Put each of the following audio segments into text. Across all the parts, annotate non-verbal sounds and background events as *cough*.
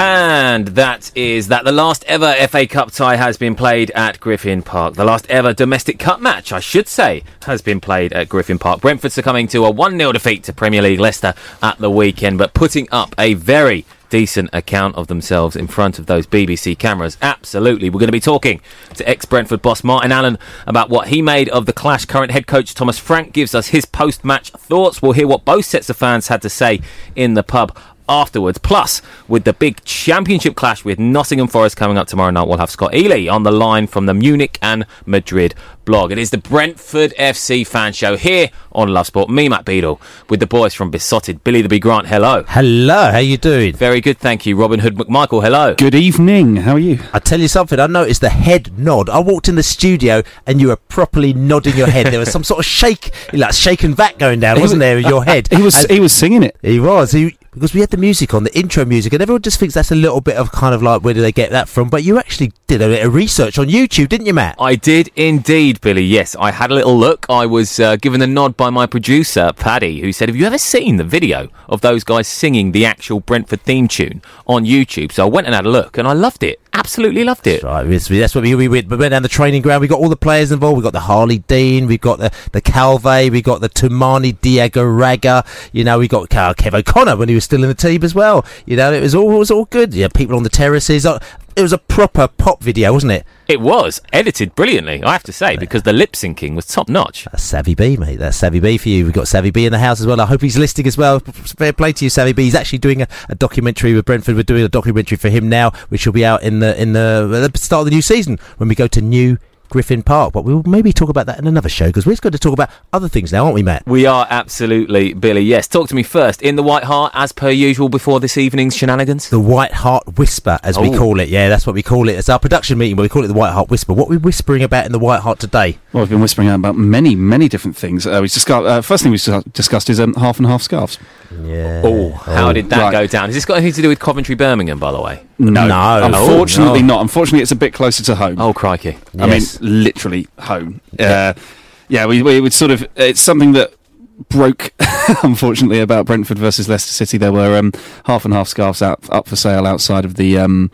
And that is that. The last ever FA Cup tie has been played at Griffin Park. The last ever domestic cup match, I should say, has been played at Griffin Park. Brentford succumbing to a 1 0 defeat to Premier League Leicester at the weekend, but putting up a very decent account of themselves in front of those BBC cameras. Absolutely. We're going to be talking to ex Brentford boss Martin Allen about what he made of the clash. Current head coach Thomas Frank gives us his post match thoughts. We'll hear what both sets of fans had to say in the pub afterwards. Plus, with the big championship clash with Nottingham Forest coming up tomorrow night, we'll have Scott Ely on the line from the Munich and Madrid blog. It is the Brentford FC fan show here on Love Sport. Me, Matt Beadle, with the boys from Beesotted. Billy the Bee Grant, hello. Hello, how you doing? Very good, thank you. Robin Hood McMichael, hello. Good evening. How are you? I tell you something. I noticed the head nod. I walked in the studio and you were properly nodding your head. There was some sort of shake, like shake and back going down, wasn't there, in your head? *laughs* He was And he was singing it. he was. He, because we had the music on, the intro music, and everyone just thinks that's a little bit of kind of like where do they get that from? But you actually did a bit of research on YouTube, didn't you, Matt? I did indeed, Billy. Yes, I had a little look. I was uh, given the nod by my producer, Paddy, who said, Have you ever seen the video of those guys singing the actual Brentford theme tune on YouTube? So I went and had a look, and I loved it. Absolutely loved it. Right, that's what we, we, went, we went down the training ground. We got all the players involved. We got the Harlee Dean. We got the the Calve. We got the Toumani Diagouraga. You know, we got Kev O'Connor when he was still in the team as well. You know, it was all it was all good. Yeah, people on the terraces. Uh, It was a proper pop video, wasn't it? It was edited brilliantly, I have to say, because the lip syncing was top notch. That's Savvy B, mate. That's Savvy B for you. We've got Savvy B in the house as well. I hope he's listening as well. Fair play to you, Savvy B. He's actually doing a, a documentary with Brentford. We're doing a documentary for him now, which will be out in the in the, the start of the new season when we go to New Griffin Park. But we'll maybe talk about that in another show because we're going to talk about other things now, aren't we, Matt? We are absolutely, Billy. Yes, talk to me first. In the White Hart, as per usual, before this evening's shenanigans. The White Hart Whisper, as we Oh. call it. Yeah, that's what we call it. It's our production meeting, but we call it the White Hart Whisper. What are we whispering about in the White Hart today? Well, we've been whispering about many, many different things. Uh, we discussed, uh, first thing we dis- discussed is um, half and half scarves. Yeah. Oh, how did that right. go down? Has this got anything to do with Coventry Birmingham, by the way? No, No. unfortunately Oh, no. not. Unfortunately, it's a bit closer to home. Oh, crikey. I Yes. mean, literally home. Uh, yeah, we, we would sort of. It's something that broke, *laughs* unfortunately, about Brentford versus Leicester City. There were um, half and half scarves out up for sale outside of the um,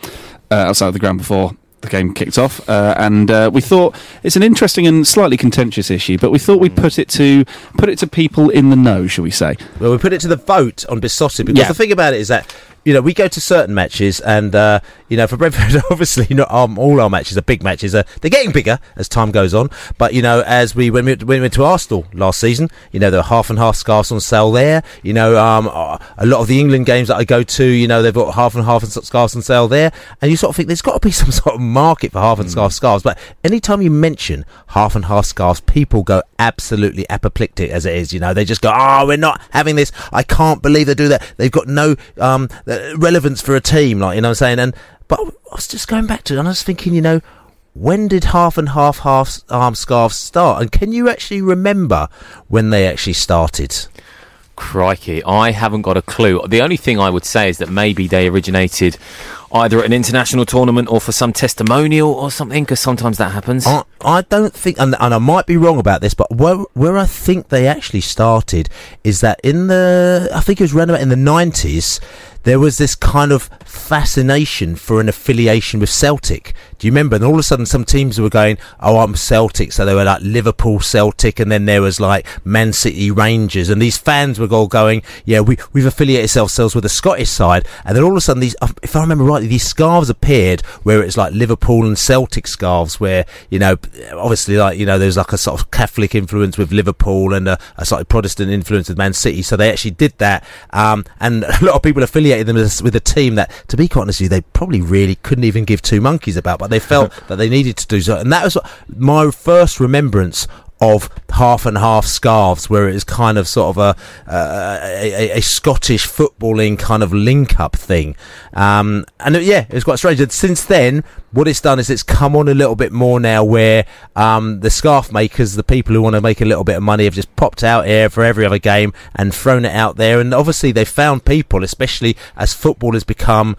uh, outside of the ground before the game kicked off, uh, and uh, we thought it's an interesting and slightly contentious issue. But we thought we'd put it to put it to people in the know, shall we say? Well, we put it to the vote on Beesotted because Yeah. the thing about it is that you know we go to certain matches and uh, you know for Brentford *laughs* obviously not um, all our matches are big matches. Uh, they're getting bigger as time goes on, but you know as we when we, when we went to Arsenal last season, you know there were half and half scarves on sale there. You know um, a lot of the England games that I go to, you know they've got half and half and scarves on sale there, and you sort of think there's got to be *laughs* some sort of market for half and half scarves. But anytime you mention half and half scarves, people go absolutely apoplectic as it is. You know they just go, oh, we're not having this. I can't believe they do that. They've got no um, uh, relevance for a team, like you know what I'm saying. And but I was just going back to it, and I was thinking, you know. When did half and half half arm scarves start? And can you actually remember when they actually started? Crikey, I haven't got a clue. The only thing I would say is that maybe they originated either at an international tournament or for some testimonial or something, because sometimes that happens. I, I don't think, and, and I might be wrong about this, but where, where I think they actually started is that in the, I think it was around about in the 90s, there was this kind of fascination for an affiliation with Celtic. Do you remember? And all of a sudden, some teams were going, "Oh, I'm Celtic," so they were like Liverpool Celtic, and then there was like Man City Rangers, and these fans were all going, "Yeah, we we've affiliated ourselves with the Scottish side," and then all of a sudden, these, if I remember rightly, these scarves appeared where it's like Liverpool and Celtic scarves, where you know, obviously, like you know, there's like a sort of Catholic influence with Liverpool and a, a sort of Protestant influence with Man City, so they actually did that, um, and *laughs* a lot of people affiliated them with a team that, to be quite honest with you, they probably really couldn't even give two monkeys about, but they felt *laughs* that they needed to do so, and that was my first remembrance of half and half scarves, where it is kind of sort of a uh, a, a, Scottish footballing kind of link up thing. Um, and yeah, it was quite strange. And since then, what it's done is it's come on a little bit more now, where um, the scarf makers, the people who want to make a little bit of money, have just popped out here for every other game and thrown it out there. And obviously, they found people, especially as football has become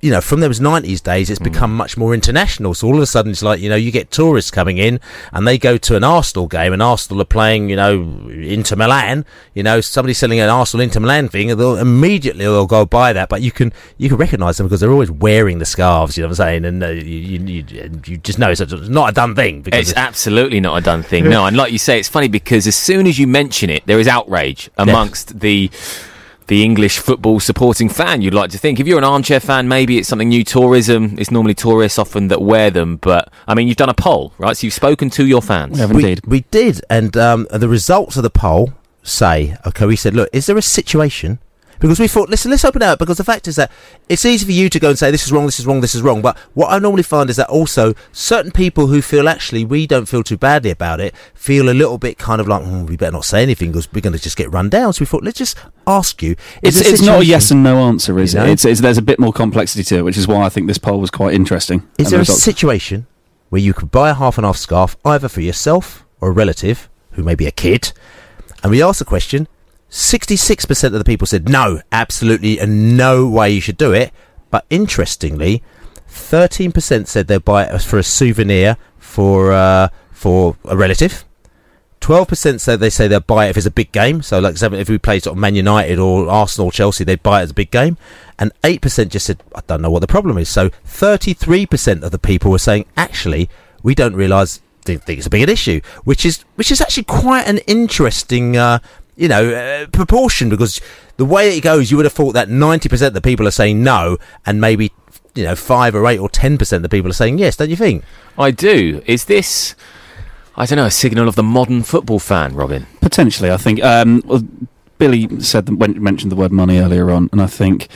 you know, from those 90s days, it's mm. become much more international. So all of a sudden, it's like, you know, you get tourists coming in and they go to an Arsenal game and Arsenal are playing, you know, Inter Milan, you know, somebody selling an Arsenal Inter Milan thing, they'll immediately they'll go buy that. But you can, you can recognize them because they're always wearing the scarves, you know what I'm saying? And uh, you, you, you, just know it's, not a done thing. Because it's, it's absolutely not a done thing. *laughs* No. And like you say, it's funny because as soon as you mention it, there is outrage amongst yeah. the, the English football supporting fan, you'd like to think. If you're an armchair fan, maybe it's something new. Tourism, it's normally tourists often that wear them. But, I mean, you've done a poll, right? So you've spoken to your fans. We, indeed. we did. And um, the results of the poll say, okay, we said, look, is there a situation because we thought, listen, let's open it up because the fact is that it's easy for you to go and say this is wrong, this is wrong, this is wrong. But what I normally find is that also certain people who feel actually we don't feel too badly about it feel a little bit kind of like mm, we better not say anything because we're going to just get run down. So we thought, let's just ask you. It's, it's not a yes and no answer, is you it? It's, it's, there's a bit more complexity to it, which is why I think this poll was quite interesting. Is there a situation where you could buy a half and half scarf either for yourself or a relative who may be a kid? And we asked the question 66% of the people said no, absolutely, and no way you should do it. But interestingly, 13% said they'd buy it for a souvenir for uh, for a relative. 12% said they say they'll buy it if it's a big game. So, like, if we play sort of Man United or Arsenal or Chelsea, they'd buy it as a big game. And 8% just said, I don't know what the problem is. So, 33% of the people were saying, actually, we don't realise think it's a big issue, which is which is actually quite an interesting uh, you know, uh, proportion because the way it goes, you would have thought that 90% of the people are saying no and maybe, you know, 5 or 8 or 10% of the people are saying yes, don't you think? I do. Is this, I don't know, a signal of the modern football fan, Robin? Potentially, I think. Um, well, Billy said when mentioned the word money earlier on, and I think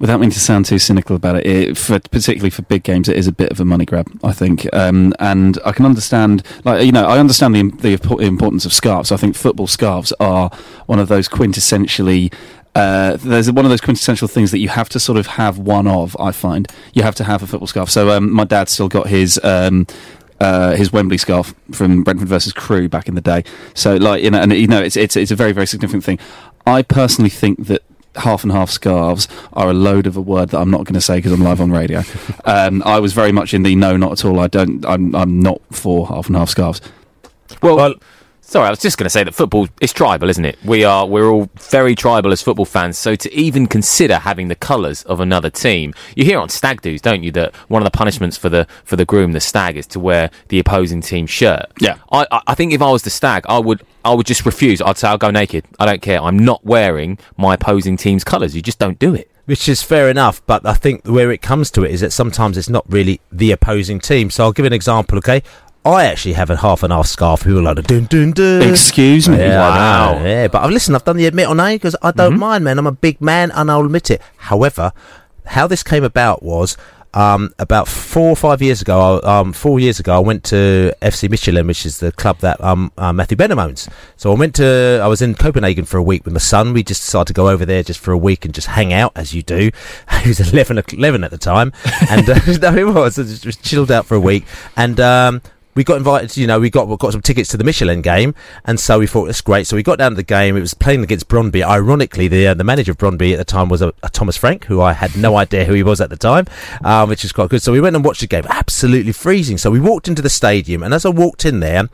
without meaning to sound too cynical about it, it for, particularly for big games, it is a bit of a money grab, I think. Um, and I can understand, like you know, I understand the, the importance of scarves. I think football scarves are one of those quintessentially. Uh, there's one of those quintessential things that you have to sort of have one of. I find you have to have a football scarf. So um, my dad still got his. Um, uh, his Wembley scarf from Brentford versus Crewe back in the day. So, like you know, and you know, it's it's it's a very very significant thing. I personally think that half and half scarves are a load of a word that I'm not going to say because I'm live on radio. *laughs* um, I was very much in the no, not at all. I don't. I'm, I'm not for half and half scarves. Well, well Sorry, I was just going to say that football is tribal, isn't it? We are we're all very tribal as football fans. So to even consider having the colours of another team, you hear on stag do's, don't you? That one of the punishments for the for the groom, the stag, is to wear the opposing team shirt. Yeah, I I think if I was the stag, I would I would just refuse. I'd say I'll go naked. I don't care. I'm not wearing my opposing team's colours. You just don't do it. Which is fair enough, but I think where it comes to it is that sometimes it's not really the opposing team. So I'll give an example, okay? I actually have a half and half scarf who are like dun dun dun. Excuse me. Yeah, wow. Yeah, but I've listened. I've done the admit on A because I don't mm-hmm. mind, man. I'm a big man, and I'll admit it. However, how this came about was um, about four or five years ago. Um, four years ago, I went to FC Midtjylland, which is the club that um, uh, Matthew Benham owns. So I went to. I was in Copenhagen for a week with my son. We just decided to go over there just for a week and just hang out, as you do. *laughs* he was 11, 11 at the time, and *laughs* uh, *laughs* no, it was. I just chilled out for a week, and um, we got invited. You know, we got we got some tickets to the Midtjylland game, and so we thought that's great. So we got down to the game. It was playing against Brøndby. Ironically, the uh, the manager of Brøndby at the time was a, a, Thomas Frank, who I had no idea who he was at the time, um, which is quite good. So we went and watched the game. Absolutely freezing. So we walked into the stadium, and as I walked in there,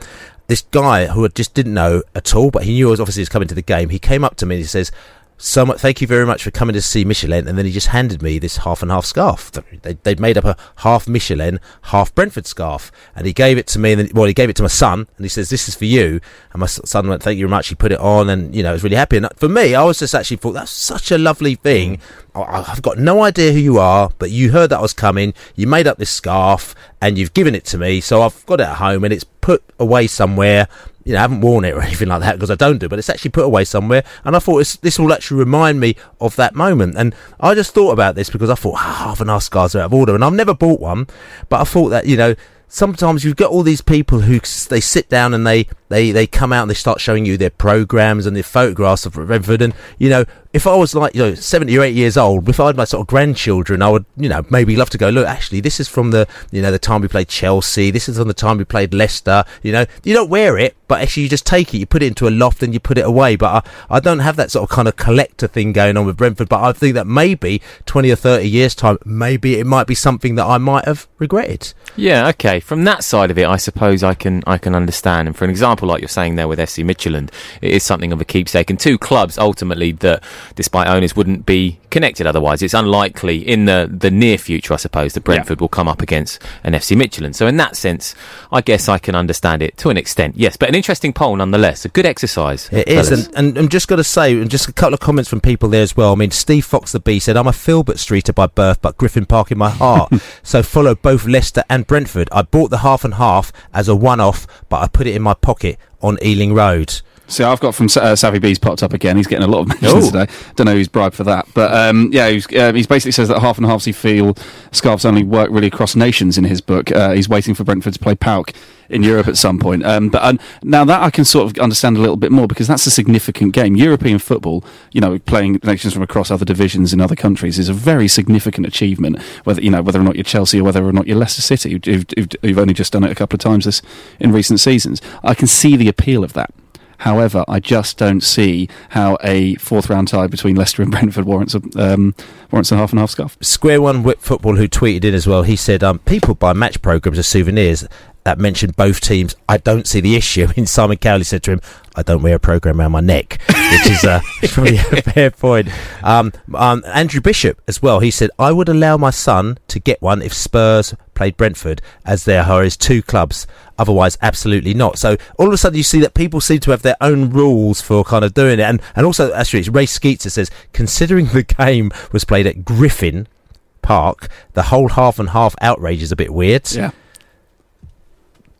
this guy who I just didn't know at all, but he knew I was obviously was coming to the game. He came up to me and he says, so much. Thank you very much for coming to see Midtjylland. And then he just handed me this half and half scarf. They, they'd made up a half Midtjylland, half Brentford scarf, and he gave it to me. And then, well, he gave it to my son, and he says, "This is for you." And my son went, "Thank you very much." He put it on, and you know, was really happy. And for me, I was just actually thought that's such a lovely thing. Mm. I- I've got no idea who you are, but you heard that I was coming. You made up this scarf, and you've given it to me. So I've got it at home, and it's put away somewhere you know, I haven't worn it or *laughs* anything like that because I don't do, but it's actually put away somewhere. And I thought this will actually remind me of that moment. And I just thought about this because I thought ah, half an our scars are out of order, and I've never bought one, but I thought that you know. Sometimes you've got all these people who they sit down and they, they, they come out and they start showing you their programs and their photographs of Redford And you know, if I was like you know seventy or eight years old, if I had my sort of grandchildren, I would you know maybe love to go look. Actually, this is from the you know the time we played Chelsea. This is from the time we played Leicester. You know, you don't wear it, but actually you just take it, you put it into a loft, and you put it away. But I, I don't have that sort of kind of collector thing going on with Brentford. But I think that maybe twenty or thirty years time, maybe it might be something that I might have regretted. Yeah, okay. From that side of it, I suppose I can I can understand. And for an example, like you're saying there with FC Midtjylland, it is something of a keepsake. And two clubs ultimately that, despite owners, wouldn't be connected otherwise. It's unlikely in the the near future, I suppose, that Brentford will come up against an FC Midtjylland. So in that sense, I guess I can understand it to an extent. Yes, but an interesting poll nonetheless. A good exercise. It is, fellas. and, and I'm just going to say, and just a couple of comments from people there as well. I mean, Steve Fox the Bee said, "I'm a Filbert Streeter by birth, but Griffin Park in my heart." *laughs* so follow both Leicester and Brentford. I bought the half and half as a one-off, but I put it in my pocket on Ealing Road. See, I've got from uh, Savvy B's popped up again. He's getting a lot of mentions Oh. today. Don't know who's bribed for that, but um, yeah, he's, uh, he's basically says that half and halves he feel scarves only work really across nations in his book. Uh, he's waiting for Brentford to play Pauk in Europe at some point. Um, but um, now that I can sort of understand a little bit more because that's a significant game. European football, you know, playing nations from across other divisions in other countries is a very significant achievement. Whether you know whether or not you're Chelsea or whether or not you're Leicester City, who've, who've only just done it a couple of times this in recent seasons. I can see the appeal of that. However, I just don't see how a fourth round tie between Leicester and Brentford warrants a um, warrants a half and half scarf. Square One Whip Football, who tweeted in as well, he said, um, "People buy match programs as souvenirs." That mentioned both teams. I don't see the issue. *laughs* Mean, Simon Cowley said to him, "I don't wear a program around my neck," *laughs* which is uh, *laughs* probably a fair point. Um, um, Andrew Bishop as well. He said, "I would allow my son to get one if Spurs played Brentford, as there are his two clubs. Otherwise, absolutely not." So all of a sudden, you see that people seem to have their own rules for kind of doing it, and and also actually, it's Ray Skeeter says, considering the game was played at Griffin. Park, the whole half and half outrage is a bit weird. Yeah,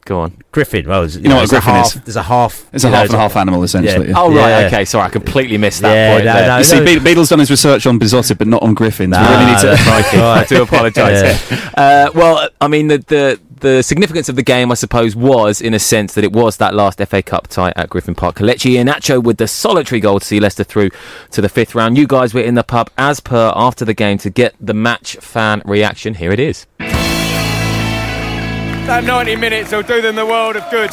Go on. Griffin, well, you, know what a Griffin half, is? There's a half. it's a you know, half and half animal essentially. Yeah. Oh right, Yeah. okay. Sorry, I completely missed that Yeah, point. no, there. no, You see, no. Be- Beadle's done his research on Beesotted, but not on Griffins. we really need to. that's *laughs* right. I do apologise. *laughs* Uh, well, I mean, the, the the significance of the game, I suppose, was in a sense that it was that last FA Cup tie at Griffin Park. Kelechi Iheanacho with the solitary goal to see Leicester through to the fifth round. You guys were in the pub as per after the game to get the match fan reaction. Here it is. That 90 minutes will do them the world of good.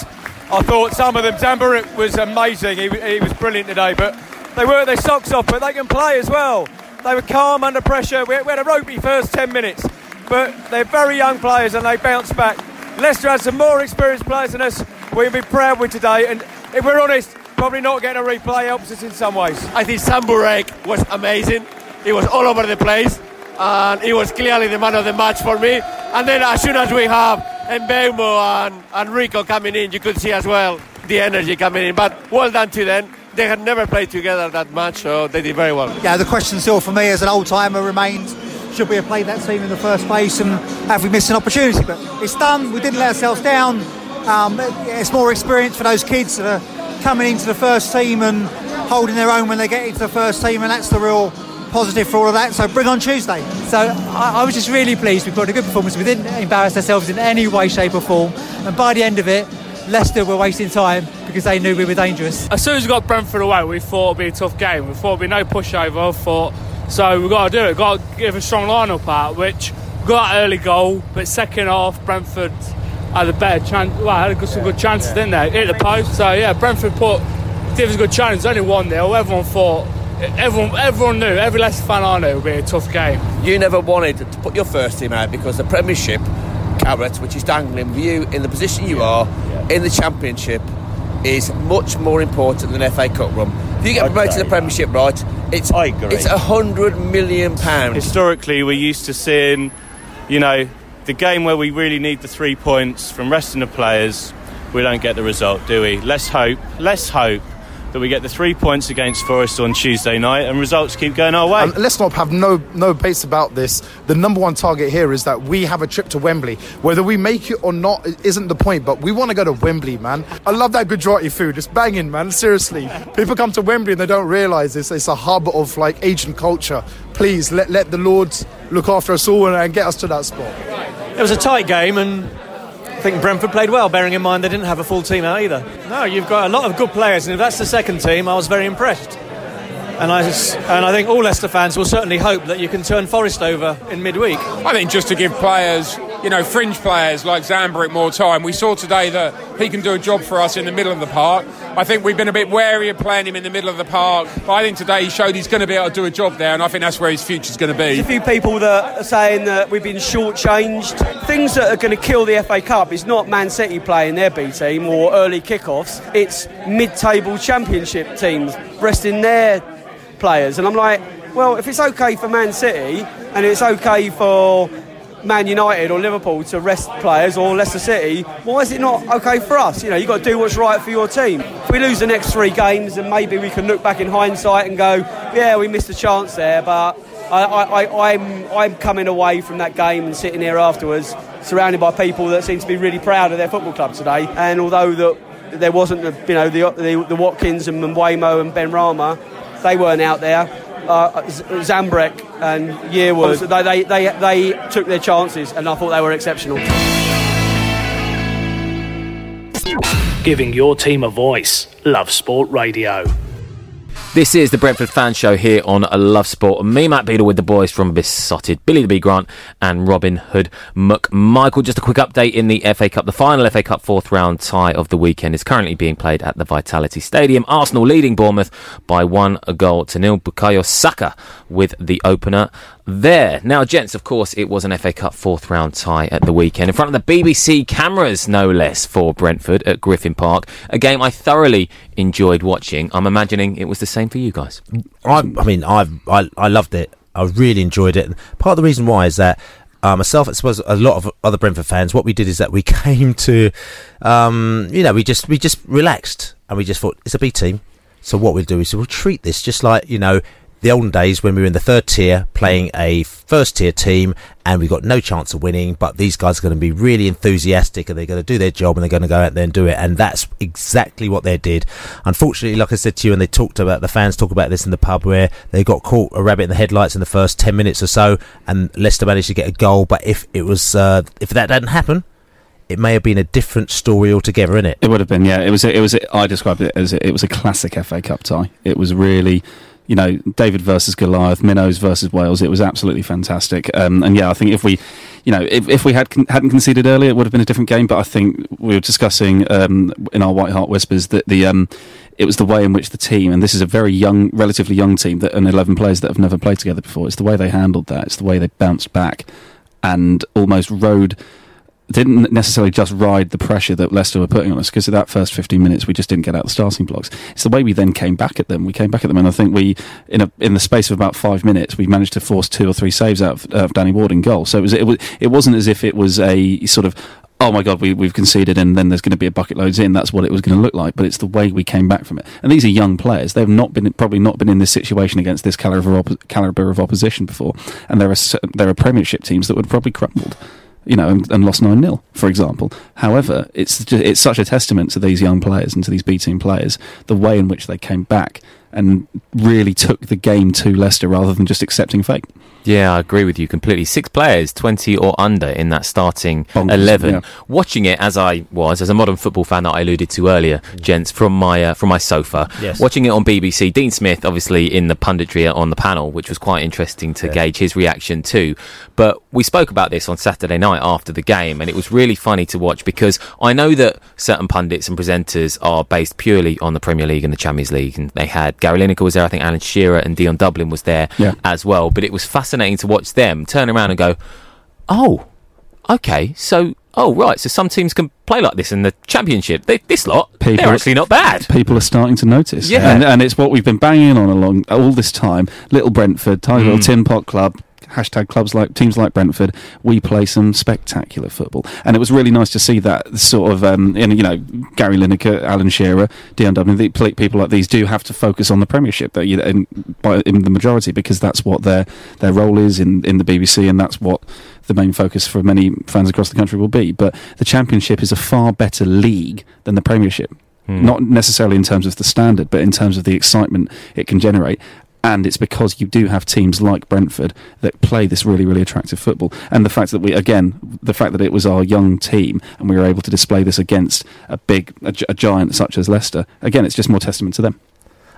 I thought some of them, Zamburek was amazing, he, he was brilliant today, but they worked their socks off, but they can play as well. They were calm under pressure. We, we had a ropey first 10 minutes, but they're very young players and they bounced back. Leicester had some more experienced players than us. We'll be proud with today, and if we're honest, probably not getting a replay helps us in some ways. I think Zamburek was amazing. He was all over the place, and he was clearly the man of the match for me. And then as soon as we have Mbeumo and, and Rico coming in, you could see as well the energy coming in. But well done to them. They had never played together that much, so they did very well. Yeah, the question still for me as an old timer remains should we have played that team in the first place and have we missed an opportunity? But it's done, we didn't let ourselves down. Um, it's more experience for those kids that are coming into the first team and holding their own when they get into the first team, and that's the real positive for all of that. So bring on Tuesday. So I, I was just really pleased. We put a good performance. We didn't embarrass ourselves in any way, shape, or form. And by the end of it, Leicester were wasting time because they knew we were dangerous. As soon as we got Brentford away, we thought it'd be a tough game. We thought it'd be no pushover. Thought so. We've got to do it. Got to give a strong lineup out, which we got that early goal, but second half Brentford had a better chance. Well, had a good- some good chances, didn't they? Hit the post. So yeah, Brentford put gave us a good challenge. It's only one 0 Everyone thought. Everyone, everyone knew. Every Leicester fan I knew it would be a tough game. You never wanted to put your first team out because the Premiership carrot, which is dangling with you in the position you are in the Championship, is much more important than FA Cup run. If you get promoted to the Premiership, right, It's I agree. It's a hundred million pounds. Historically, we're used to seeing, you know, the game where we really need the three points from resting the players. We don't get the result, do we? Let's hope. Let's hope that we get the three points against Forest on Tuesday night and results keep going our way. And let's not have no no base about this. The number one target here is that we have a trip to Wembley. Whether we make it or not isn't the point, but we want to go to Wembley, man. I love that Gujarati food. It's banging, man. Seriously. People come to Wembley and they don't realise this. It's a hub of like Asian culture. Please let, let the Lords look after us all and, and get us to that spot. It was a tight game, and I think Brentford played well, bearing in mind they didn't have a full team out either. No, you've got a lot of good players, and if that's the second team, I was very impressed. And I, just, and I think all Leicester fans will certainly hope that you can turn Forest over in midweek. I think just to give players, you know, fringe players like Zamburek more time. We saw today that he can do a job for us in the middle of the park. I think we've been a bit wary of playing him in the middle of the park, but I think today he showed he's going to be able to do a job there, and I think that's where his future's going to be. There's a few people that are saying that we've been shortchanged. Things that are going to kill the FA Cup is not Man City playing their B team or early kickoffs. It's mid-table Championship teams resting their players, and I'm like, well, if it's okay for Man City and it's okay for Man United or Liverpool to rest players or Leicester City, why is it not okay for us? You know, you've got to do what's right for your team. If we lose the next three games, and maybe we can look back in hindsight and go, yeah, we missed a chance there, but I, I, I'm, I'm coming away from that game and sitting here afterwards surrounded by people that seem to be really proud of their football club today. And although that there wasn't the, you know, the, the, the Watkins and Mbeumo and Benrahma, they weren't out there. Uh, Zamburek and Yearwood, they, they, they, they took their chances and I thought they were exceptional. Giving your team a voice. Love Sport Radio. This is the Brentford Fan Show here on a Love Sport. Me, Matt Beadle, with the boys from Beesotted, Billy the Bee Grant, and Robin Hood McMichael. Just a quick update in the FA Cup. The final FA Cup fourth round tie of the weekend is currently being played at the Vitality Stadium. Arsenal leading Bournemouth by one goal to nil. Bukayo Saka with the opener there. Now, gents, of course, it was an FA Cup fourth round tie at the weekend in front of the BBC cameras, no less, for Brentford at Griffin Park. A game I thoroughly enjoyed watching. I'm imagining it was the same for you guys. I, I mean, I've, I I loved it. I really enjoyed it. And part of the reason why is that uh, myself, I suppose, a lot of other Brentford fans. What we did is that we *laughs* came to, um, you know, we just we just relaxed and we just thought it's a B team. So what we'll do is we'll treat this just like you know the olden days when we were in the third tier playing a first tier team and we got no chance of winning, but these guys are going to be really enthusiastic and they're going to do their job and they're going to go out there and do it. And that's exactly what they did. Unfortunately, like I said to you, and they talked about the fans talk about this in the pub where they got caught a rabbit in the headlights in the first 10 minutes or so and Leicester managed to get a goal. But if it was, uh, if that didn't happen, it may have been a different story altogether, innit? It would have been, yeah. It was. A, it was. A, I described it as a, it was a classic FA Cup tie. It was really, you know, David versus Goliath, Minnows versus whales. It was absolutely fantastic. Um, and yeah, I think if we, you know, if, if we had con- hadn't conceded earlier, it would have been a different game. But I think we were discussing um, in our White Hart whispers that the. Um, it was the way in which the team, and this is a very young, relatively young team, that and eleven players that have never played together before. It's the way they handled that. It's the way they bounced back, and almost rode didn't necessarily just ride the pressure that Leicester were putting on us because of that first 15 minutes we just didn't get out the starting blocks. It's the way we then came back at them. We came back at them, and I think we, in a, in the space of about five minutes, we managed to force two or three saves out of, Danny Ward in goal. So it was it was it wasn't as if it was a sort of oh my god we, we've conceded and then there's going to be a bucket loads in that's what it was going to look like but it's the way we came back from it and these are young players they've not been probably not been in this situation against this caliber of, oppo- caliber of opposition before and there are there are premiership teams that would probably crumbled you know, and, and lost 9 0, for example. However, it's, ju- it's such a testament to these young players and to these B team players, the way in which they came back and really took the game to Leicester rather than just accepting fate. Yeah, I agree with you completely. Six players, 20 or under in that starting Bonkers, 11. yeah. Watching it as I was, as a modern football fan that I alluded to earlier, gents, from my uh, from my sofa. Yes. Watching it on BBC, Dean Smith obviously in the punditry on the panel, which was quite interesting to gauge his reaction too. But we spoke about this on Saturday night after the game, and it was really funny to watch because I know that certain pundits and presenters are based purely on the Premier League and the Champions League, and they had Gary Lineker was there, I think Alan Shearer and Dion Dublin was there Yeah. as well. But it was fascinating to watch them turn around and go, "Oh, okay, so oh right, so some teams can play like this in the championship. They, this lot, People- they're actually not bad. People are starting to notice. Yeah. And, and it's what we've been banging on along all this time. Little Brentford, tiny little Mm. tin pot club. Hashtag clubs like teams like Brentford, we play some spectacular football, and it was really nice to see that sort of. Um, and you know, Gary Lineker, Alan Shearer, Dion Dublin, the people like these do have to focus on the Premiership, that you know, in, by, in the majority, because that's what their their role is in in the BBC, and that's what the main focus for many fans across the country will be. But the Championship is a far better league than the Premiership. Hmm. Not necessarily in terms of the standard, but in terms of the excitement it can generate. And it's because you do have teams like Brentford that play this really, really attractive football. And the fact that we, again, the fact that it was our young team and we were able to display this against a big, a, a giant such as Leicester, again, it's just more testament to them.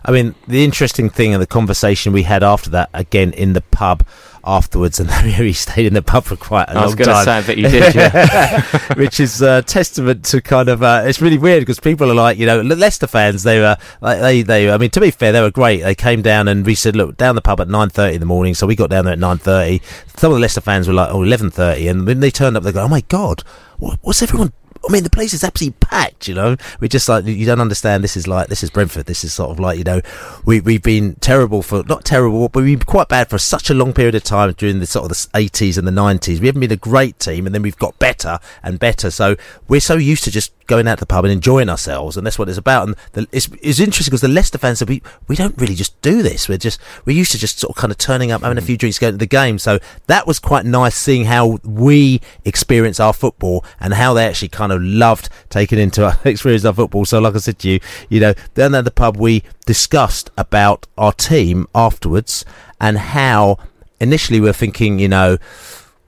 I mean, the interesting thing and the conversation we had after that, again in the pub afterwards, and *laughs* we stayed in the pub for quite a I long time. I was gonna say, I bet you did, yeah. *laughs* Which is uh, testament to kind of uh, it's really weird because people are like, you know, Leicester fans. They were like, they they. I mean, to be fair, they were great. They came down and we said, look, down the pub at nine thirty in the morning. So we got down there at nine thirty. Some of the Leicester fans were like, oh, 11.30. and when they turned up, they go, oh my god, what's everyone? I mean, the place is absolutely packed. You know, we're just like you don't understand. This is like this is Brentford. This is sort of like you know, we we've been terrible for not terrible, but we've been quite bad for such a long period of time during the sort of the eighties and the nineties. We haven't been a great team, and then we've got better and better. So we're so used to just going out to the pub and enjoying ourselves, and that's what it's about. And the, it's it's interesting because the Leicester fans said we we don't really just do this. We're just we're used to just sort of kind of turning up, having a hmm. few drinks, going to the game. So that was quite nice seeing how we experience our football and how they actually kind of loved taking into our *laughs* experience our football. So like I said to you, you know, down at the pub we discussed about our team afterwards and how initially we were thinking, you know.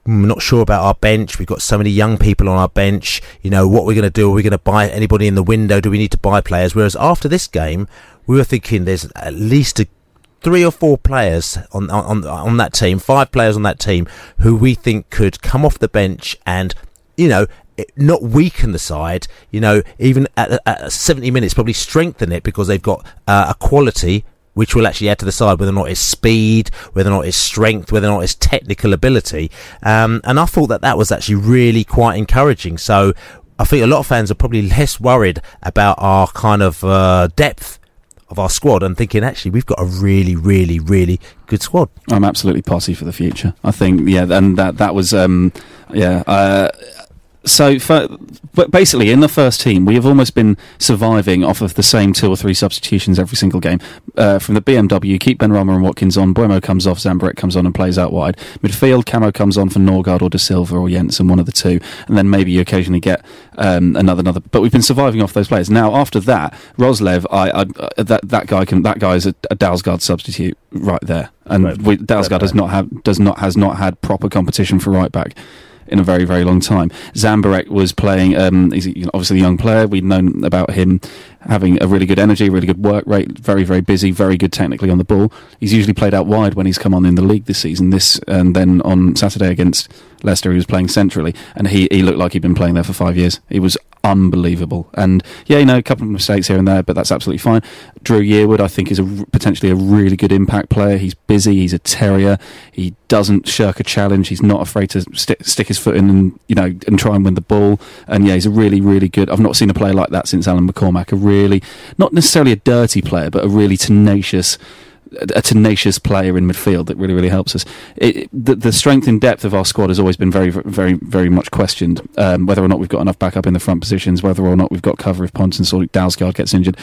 "Hmm, not sure about our bench. We've got so many young people on our bench. You know, what we're going to do? Are we going to buy anybody in the window? Do we need to buy players? Whereas after this game, we were thinking there's at least a three or four players on on on that team, five players on that team who we think could come off the bench and you know not weaken the side. You know, even at, at 70 minutes, probably strengthen it because they've got uh, a quality. Which will actually add to the side, whether or not it's speed, whether or not it's strength, whether or not it's technical ability. Um, and I thought that that was actually really quite encouraging. So I think a lot of fans are probably less worried about our kind of uh, depth of our squad and thinking actually we've got a really, really, really good squad. I'm absolutely posse for the future. I think, yeah, and that that was, um, yeah. Uh, so, for, but basically, in the first team, we have almost been surviving off of the same two or three substitutions every single game. Uh, from the BMW, keep Benrahma and Watkins on. Mbeumo comes off, Zamburek comes on and plays out wide. Midfield, Camo comes on for Nørgaard or Dasilva or Jensen, one of the two, and then maybe you occasionally get um, another another. But we've been surviving off those players. Now, after that, Roerslev, I, I uh, that that guy can that guy is a, a Dalsgaard substitute right there, and Right, we, Dalsgaard right does not have does not has not had proper competition for right back in a very very long time. Zamburek was playing. Um, he's obviously a young player. We'd known about him having a really good energy, really good work rate, very very busy, very good technically on the ball. He's usually played out wide when he's come on in the league this season. This and then on Saturday against Leicester, he was playing centrally, and he he looked like he'd been playing there for five years. He was unbelievable. And yeah, you know, a couple of mistakes here and there, but that's absolutely fine. Dru Yearwood, I think, is a, potentially a really good impact player. He's busy. He's a terrier. He doesn't shirk a challenge. He's not afraid to sti stick his foot in and you know and try and win the ball. And yeah, he's a really really good. I've not seen a player like that since Alan McCormack. A really not necessarily a dirty player, but a really tenacious a tenacious player in midfield that really, really helps us. It, the, the strength and depth of our squad has always been very, very, very much questioned. Um, whether or not we've got enough backup in the front positions, whether or not we've got cover if Pontus or Dalsgaard gets injured,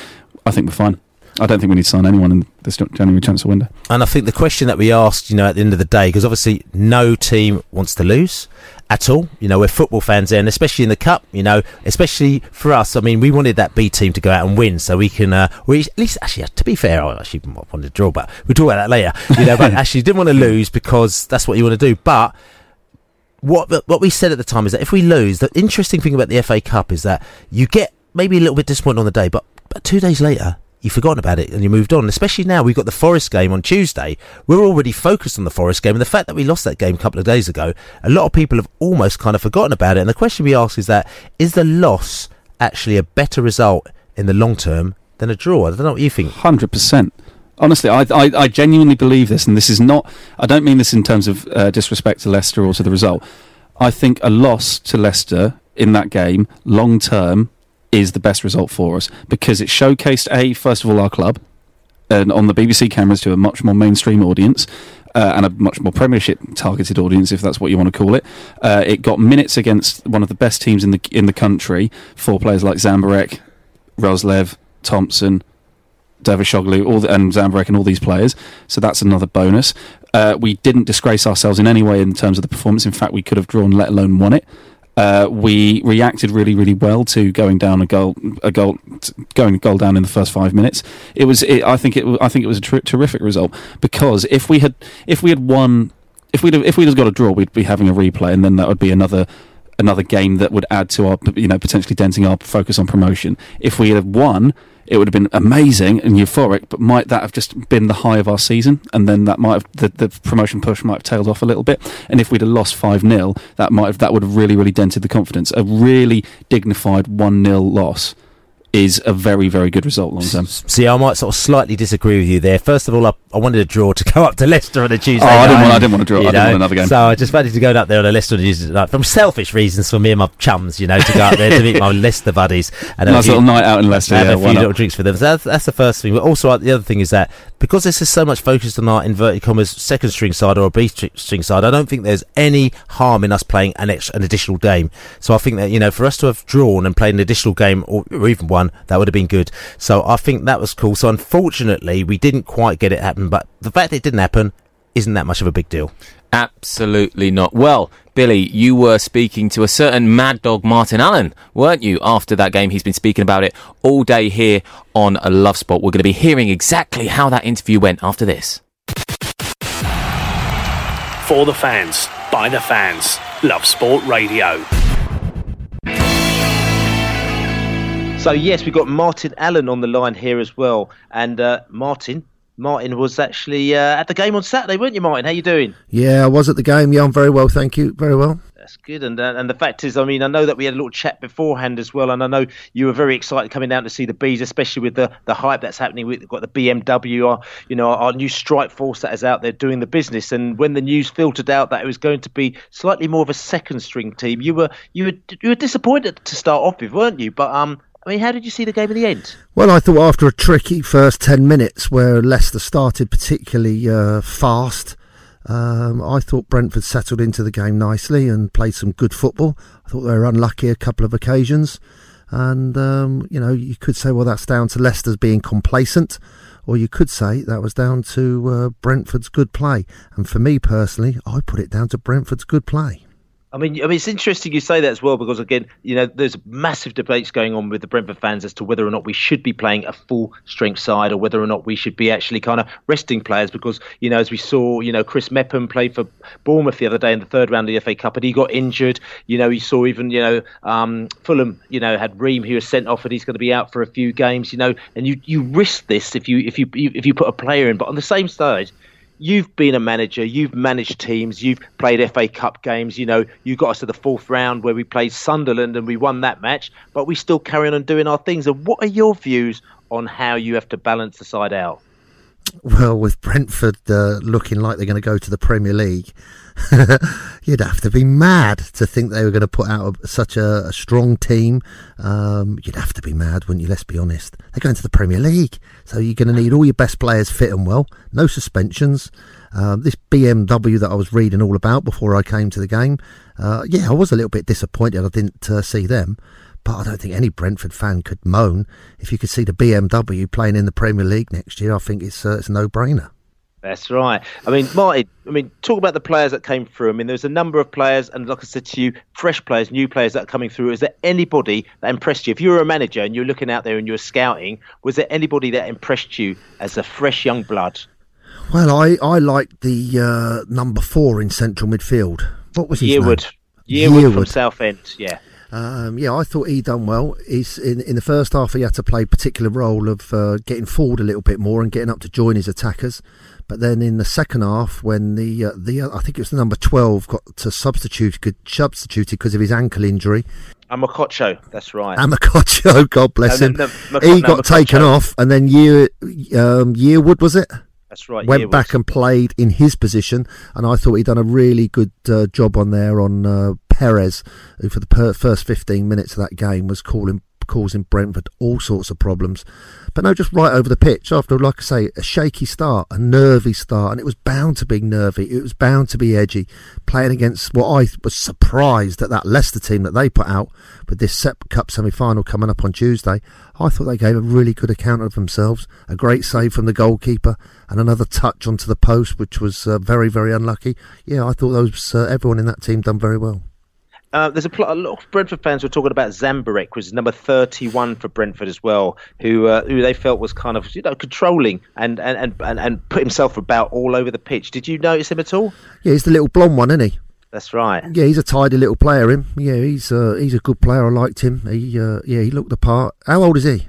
I think we're fine. I don't think we need to sign anyone in this January transfer window. And I think the question that we asked, you know, at the end of the day, because obviously no team wants to lose at all. You know, we're football fans there, and especially in the cup. You know, especially for us. I mean, we wanted that B team to go out and win, so we can. Uh, we at least actually, to be fair, I actually wanted to draw, but we'll talk about that later. You know, but *laughs* actually didn't want to lose because that's what you want to do. But what what we said at the time is that if we lose, the interesting thing about the FA Cup is that you get maybe a little bit disappointed on the day, but, but two days later you've forgotten about it and you moved on. Especially now we've got the Forest game on Tuesday. We're already focused on the Forest game, and the fact that we lost that game a couple of days ago, a lot of people have almost kind of forgotten about it. And the question we ask is that is the loss actually a better result in the long term than a draw? I don't know what you think. Hundred percent. Honestly, I, I I genuinely believe this, and this is not. I don't mean this in terms of uh, disrespect to Leicester or to the result. I think a loss to Leicester in that game, long term, is the best result for us because it showcased a first of all our club, and on the BBC cameras to a much more mainstream audience. Uh, and a much more Premiership targeted audience, if that's what you want to call it. Uh, it got minutes against one of the best teams in the in the country for players like Zamburek, Roerslev, Thompson, Dervişoğlu, all the, and Zamburek and all these players. So that's another bonus. Uh, we didn't disgrace ourselves in any way in terms of the performance. In fact, we could have drawn, let alone won it. Uh, we reacted really, really well to going down a goal, a goal, going a goal down in the first five minutes. It was, it, I think, it, I think it was a ter- terrific result because if we had, if we had won, if we'd, have, if we'd have got a draw, we'd be having a replay, and then that would be another, another game that would add to our, you know, potentially denting our focus on promotion. If we had won, it would have been amazing and euphoric, but might that have just been the high of our season? And then that might have the, the promotion push might have tailed off a little bit. And if we'd have lost five 0 that might have that would have really really dented the confidence. A really dignified one 0 loss is a very very good result long term. See, I might sort of slightly disagree with you there. First of all, I, I wanted a draw to go up to Leicester on a Tuesday. Oh, I didn't night, want- I didn't want a draw. I you didn't want another game. So I just wanted to go up there on a Leicester on a Tuesday night from selfish reasons for me and my chums, you know, to go up there to meet my *laughs* Leicester buddies and Nice a few- little night out in Leicester, have yeah, a few little drinks for them. So that's, that's the first thing. But also uh, the other thing is that because this is so much focused on our inverted commas second string side or a B string side, I don't think there's any harm in us playing an extra, an additional game. So I think that you know for us to have drawn and played an additional game or, or even one, that would have been good. So I think that was cool. So unfortunately, we didn't quite get it happen. But the fact that it didn't happen isn't that much of a big deal. Absolutely not. Well, Billy, you were speaking to a certain mad dog, Martin Allen, weren't you? After that game, he's been speaking about it all day here on a Love Sport. We're going to be hearing exactly how that interview went after this. For the fans, by the fans. Love Sport Radio. So yes, we've got Martin Allen on the line here as well. And uh, Martin, Martin was actually uh, at the game on Saturday, weren't you, Martin? How you doing? Yeah, I was at the game. Yeah, I'm very well, thank you. Very well. That's good. And uh, and the fact is, I mean, I know that we had a little chat beforehand as well, and I know you were very excited coming down to see the bees, especially with the, the hype that's happening. We've got the BMW, our, you know, our new strike force that is out there doing the business. And when the news filtered out that it was going to be slightly more of a second string team, you were you were you were disappointed to start off with, weren't you? But um, I mean, how did you see the game in the end? Well, I thought after a tricky first 10 minutes where Leicester started particularly uh, fast, um, I thought Brentford settled into the game nicely and played some good football. I thought they were unlucky a couple of occasions. And, um, you know, you could say, well, that's down to Leicester's being complacent, or you could say that was down to uh, Brentford's good play. And for me personally, I put it down to Brentford's good play. I mean, I mean, it's interesting you say that as well because again, you know, there's massive debates going on with the Brentford fans as to whether or not we should be playing a full strength side or whether or not we should be actually kind of resting players because you know, as we saw, you know, Chris Mepham played for Bournemouth the other day in the third round of the FA Cup and he got injured. You know, you saw even you know um, Fulham, you know, had Ream who was sent off and he's going to be out for a few games. You know, and you you risk this if you if you if you put a player in, but on the same side you've been a manager, you've managed teams, you've played FA Cup games, you know, you got us to the fourth round where we played Sunderland and we won that match, but we still carry on doing our things. And what are your views on how you have to balance the side out? Well, with Brentford uh, looking like they're going to go to the Premier League, *laughs* you'd have to be mad to think they were going to put out a, such a, a strong team. Um, you'd have to be mad, wouldn't you? Let's be honest. They're going to the Premier League, so you're going to need all your best players fit and well. No suspensions. Um, this BMW that I was reading all about before I came to the game, uh, yeah, I was a little bit disappointed I didn't uh, see them. But I don't think any Brentford fan could moan if you could see the BMW playing in the Premier League next year. I think it's uh, it's a no-brainer. That's right. I mean, Martin, I mean, talk about the players that came through. I mean, there's a number of players, and like I said to you, fresh players, new players that are coming through. Is there anybody that impressed you? If you were a manager and you're looking out there and you're scouting, was there anybody that impressed you as a fresh young blood? Well, I, I liked the uh, number four in central midfield. What was his Yearwood. name? Yearwood, from Southend, yeah. Um, yeah, I thought he done well. He's in in the first half he had to play a particular role of uh, getting forward a little bit more and getting up to join his attackers. But then in the second half, when the uh, the uh, I think it was the number twelve got to substitute could substituted because of his ankle injury. Amakocho, that's right. Amakocho, *laughs* God bless No, him. no, no, he got taken off, and then Year um, Yearwood was it? That's right. Went Yearwood. back and played in his position, and I thought he'd done a really good uh, job on there on uh, Perez, who for the per- first 15 minutes of that game was calling causing Brentford all sorts of problems. But no, just right over the pitch after, like I say, a shaky start, a nervy start, and it was bound to be nervy. It was bound to be edgy. Playing against what I was surprised at that Leicester team that they put out with this SEP Cup semi final coming up on Tuesday. I thought they gave a really good account of themselves. A great save from the goalkeeper and another touch onto the post, which was uh, very, very unlucky. Yeah, I thought those uh, everyone in that team done very well. Uh, there's a, pl- a, lot of Brentford fans were talking about Zamburek, was number 31 for Brentford as well, who uh, who they felt was kind of you know controlling and and, and, and put himself about all over the pitch. Did you notice him at all? Yeah, he's the little blonde one, isn't he? That's right. Yeah, he's a tidy little player. Him. Yeah, he's uh, he's a good player. I liked him. He uh, yeah, he looked the part. How old is he?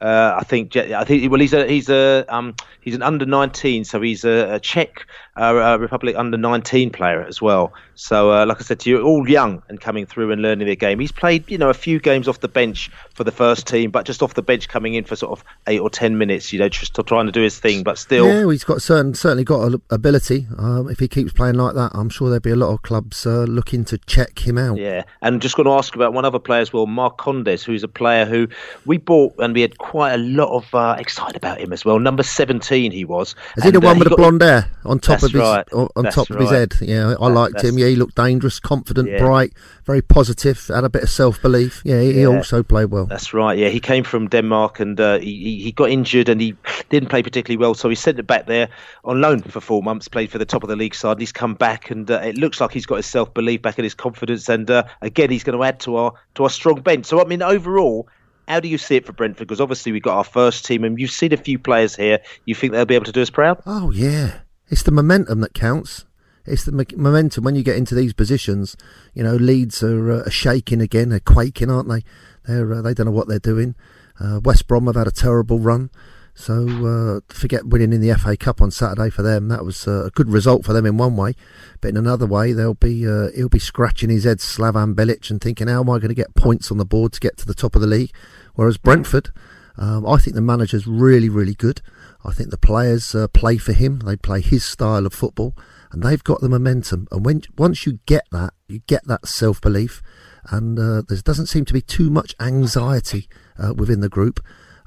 Uh, I think I think well he's a he's a um, he's an under 19 so he's a, a Czech uh, Republic under 19 player as well so uh, like I said to you all young and coming through and learning their game he's played you know a few games off the bench for the first team but just off the bench coming in for sort of 8 or 10 minutes you know just trying to do his thing but still yeah he's got certain certainly got ability um, if he keeps playing like that I'm sure there'll be a lot of clubs uh, looking to check him out yeah and just going to ask about one other player as well Marcondes who's a player who we bought and we had quite a lot of uh, excited about him as well. Number seventeen, he was. Is he the one uh, with the blonde hair on top of his right. on, that's top of his head? Yeah, I That- liked him. Yeah, he looked dangerous, confident, Yeah. bright, very positive, had a bit of self belief. Yeah, he, he also played well. That's right. Yeah, he came from Denmark and uh, he, he he got injured and he didn't play particularly well. So he sent it back there on loan for four months. Played for the top of the league side. And he's come back and uh, it looks like he's got his self belief back and his confidence. And uh, again, he's going to add to our to our strong bench. So I mean, overall. How do you see it for Brentford? Because obviously we've got our first team, and you've seen a few players here. You think they'll be able to do us proud? Oh yeah, it's the momentum that counts. It's the mo- momentum when you get into these positions. You know, Leeds are, uh, shaking again. They're quaking, aren't they? They're uh, they don't know what they're doing. Uh, West Brom have had a terrible run. So uh, forget winning in the FA Cup on Saturday for them. That was uh, a good result for them in one way, but in another way they'll be uh, he'll be scratching his head, Slaven Bilic, and thinking, how am I going to get points on the board to get to the top of the league? Whereas Brentford, um, I think the manager's really really good. I think the players uh, play for him. They play his style of football, and they've got the momentum. And when once you get that, you get that self belief, and uh, there doesn't seem to be too much anxiety uh, within the group.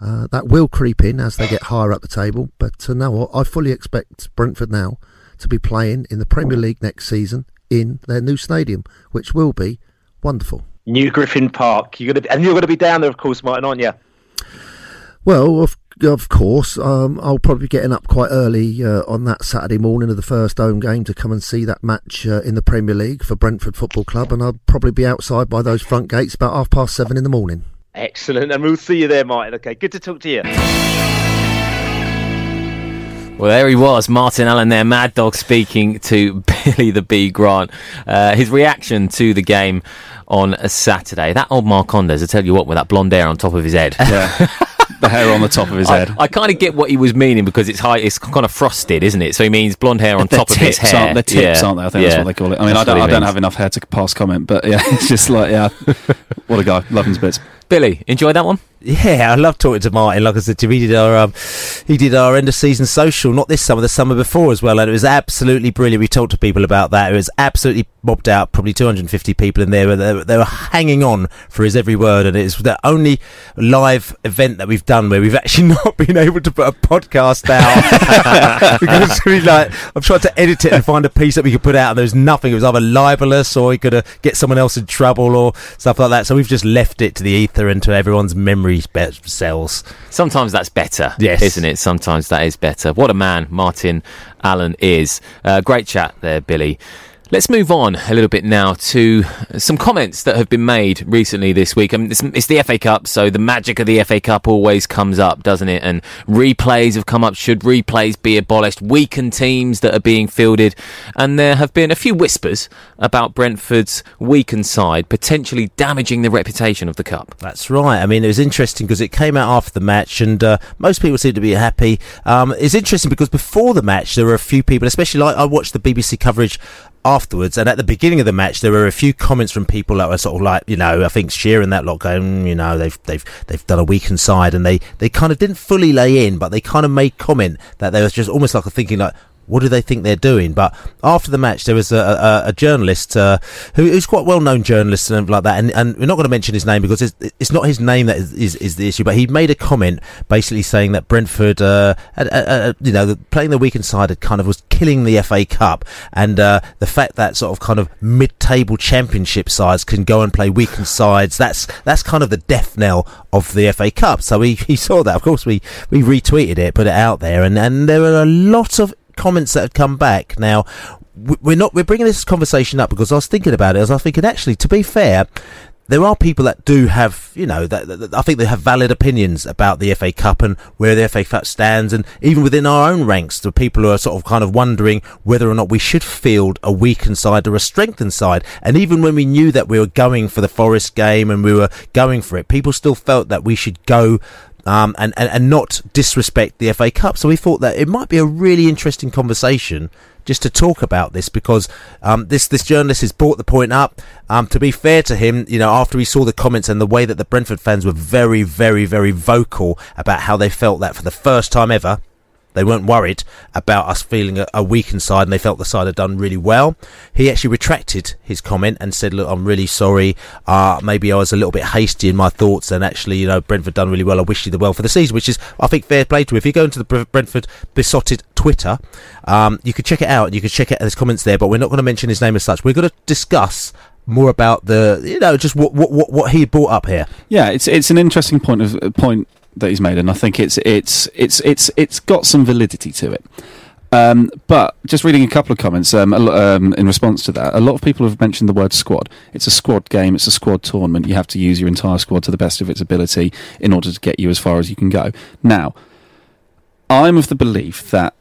Uh, that will creep in as they get higher up the table, but uh, no, I fully expect Brentford now to be playing in the Premier League next season in their new stadium, which will be wonderful. New Griffin Park. You're gonna, and you're going to be down there, of course, Martin, aren't you? Well, of, of course, um, I'll probably be getting up quite early uh, on that Saturday morning of the first home game to come and see that match uh, in the Premier League for Brentford Football Club, and I'll probably be outside by those front gates about half past seven in the morning. Excellent, and we'll see you there, Martin. Okay, good to talk to you. Well, there he was, Martin Allen there, Mad Dog speaking to *laughs* Billy the Bee Grant. Uh, his reaction to the game on a Saturday. That old Marcondes, I tell you what, with that blonde hair on top of his head. Yeah. *laughs* the hair on the top of his head. I kind of get what he was meaning because it's high, it's kind of frosted, isn't it? So he means blonde hair on They're top of his hair. Aren't, they're tips, Yeah, aren't they? I think yeah. that's what they call it. I mean, That's I don't, I don't have enough hair to pass comment, but yeah, *laughs* it's just like, yeah, *laughs* what a guy. Love him to bits. Billy, enjoy that one? Yeah, I love talking to Martin. Like I said, he did our um, he did our end of season social, not this summer, the summer before as well, and it was absolutely brilliant. We talked to people about that. It was absolutely mobbed out. Probably 250 people in there. They were, they were hanging on for his every word, and it's the only live event that we've done where we've actually *laughs* not been able to put a podcast out *laughs* because we like I've tried to edit it and find a piece that we could put out, and there was nothing. It was either libelous or we could uh, get someone else in trouble or stuff like that. So we've just left it to the ether and to everyone's memory cells. Sometimes that's better, Yes. isn't it? Sometimes that is better. What a man Martin Allen is. Uh, great chat there, Billy. Let's move on a little bit now to some comments that have been made recently this week. I mean, it's, it's the FA Cup, so the magic of the FA Cup always comes up, doesn't it? And replays have come up. Should replays be abolished? Weakened teams that are being fielded. And there have been a few whispers about Brentford's weakened side potentially damaging the reputation of the Cup. That's right. I mean, it was interesting because it came out after the match, and uh, most people seemed to be happy. Um, it's interesting because before the match, there were a few people, especially like I watched the BBC coverage afterwards, and at the beginning of the match, there were a few comments from people that were sort of like, you know, I think Shearer and that lot going, "Mm, you know, they've they've they've done a weakened side, and they they kind of didn't fully lay in, but they kind of made comment that they was just almost like a thinking like. What do they think they're doing? But after the match, there was a, a, a journalist uh, who, who's quite well-known journalist and like that, and, and we're not going to mention his name because it's, it's not his name that is, is, is the issue. But he made a comment basically saying that Brentford, uh, had, uh, you know, playing the weakened side had kind of was killing the FA Cup, and uh, the fact that sort of kind of mid-table championship sides can go and play weakened sides, that's that's kind of the death knell of the FA Cup. So he, he saw that. Of course, we we retweeted it, put it out there, and and there were a lot of comments that have come back. Now, we're not we're bringing this conversation up because I was thinking about it. I was thinking, actually, to be fair, there are people that do have, you know, that, that, I think they have valid opinions about the FA Cup and where the FA Cup stands, and even within our own ranks, the people who are sort of kind of wondering whether or not we should field a weakened side or a strengthened side. And even when we knew that we were going for the Forest game and we were going for it, people still felt that we should go um, and, and, and not disrespect the FA Cup. So we thought that it might be a really interesting conversation just to talk about this because um, this this journalist has brought the point up. Um, to be fair to him, you know, after he saw the comments and the way that the Brentford fans were very, very, very vocal about how they felt that for the first time ever they weren't worried about us feeling a, a weakened side, and they felt the side had done really well. He actually retracted his comment and said, "Look, I'm really sorry. Uh, maybe I was a little bit hasty in my thoughts, and actually, you know, Brentford done really well. I wish you the well for the season, which is, I think, fair play to him. If you go into the Brentford Beesotted Twitter, um, you could check it out. You could check out his comments there, but we're not going to mention his name as such. We're going to discuss more about the you know just what what what, what he brought up here. Yeah, it's it's an interesting point of point that he's made, and I think it's it's it's it's it's got some validity to it. Um, but just reading a couple of comments um, um, in response to that, a lot of people have mentioned the word squad. It's a squad game. It's a squad tournament. You have to use your entire squad to the best of its ability in order to get you as far as you can go. Now, I'm of the belief that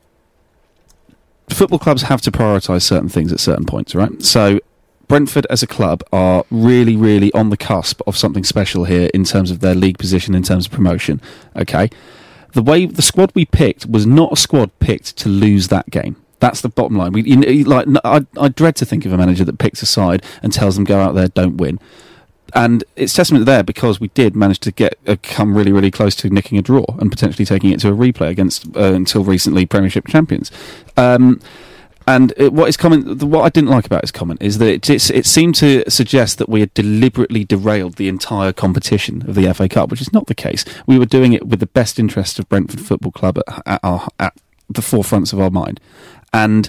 football clubs have to prioritise certain things at certain points, right? So Brentford as a club are really, really on the cusp of something special here in terms of their league position, in terms of promotion. Okay, the way the squad we picked was not a squad picked to lose that game. That's the bottom line. We you like I, I dread to think of a manager that picks a side and tells them go out there, don't win. And it's testament there because we did manage to get uh, come really, really close to nicking a draw and potentially taking it to a replay against uh, until recently Premiership champions. Um, and it, what comment, what I didn't like about his comment is that it, it, it, seemed to suggest that we had deliberately derailed the entire competition of the FA Cup, which is not the case. We were doing it with the best interest of Brentford Football Club at, at, our, at the forefronts of our mind. And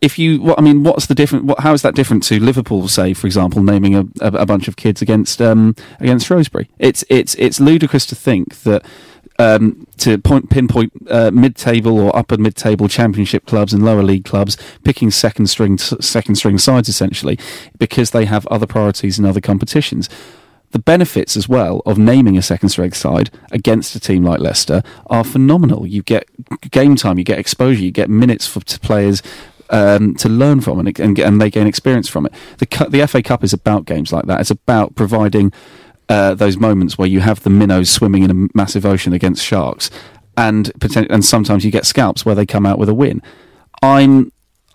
if you, what, I mean, what's the different? What, how is that different to Liverpool, say, for example, naming a, a, a bunch of kids against um, against Shrewsbury? It's it's it's ludicrous to think that um, to point, pinpoint uh, mid-table or upper mid-table championship clubs and lower league clubs picking second string second string sides essentially because they have other priorities in other competitions. The benefits as well of naming a second string side against a team like Leicester are phenomenal. You get game time, you get exposure, you get minutes for players um, to learn from and, and, and they gain experience from it. The, the FA Cup is about games like that. It's about providing uh, those moments where you have the minnows swimming in a massive ocean against sharks, and and sometimes you get scalps where they come out with a win. I'm,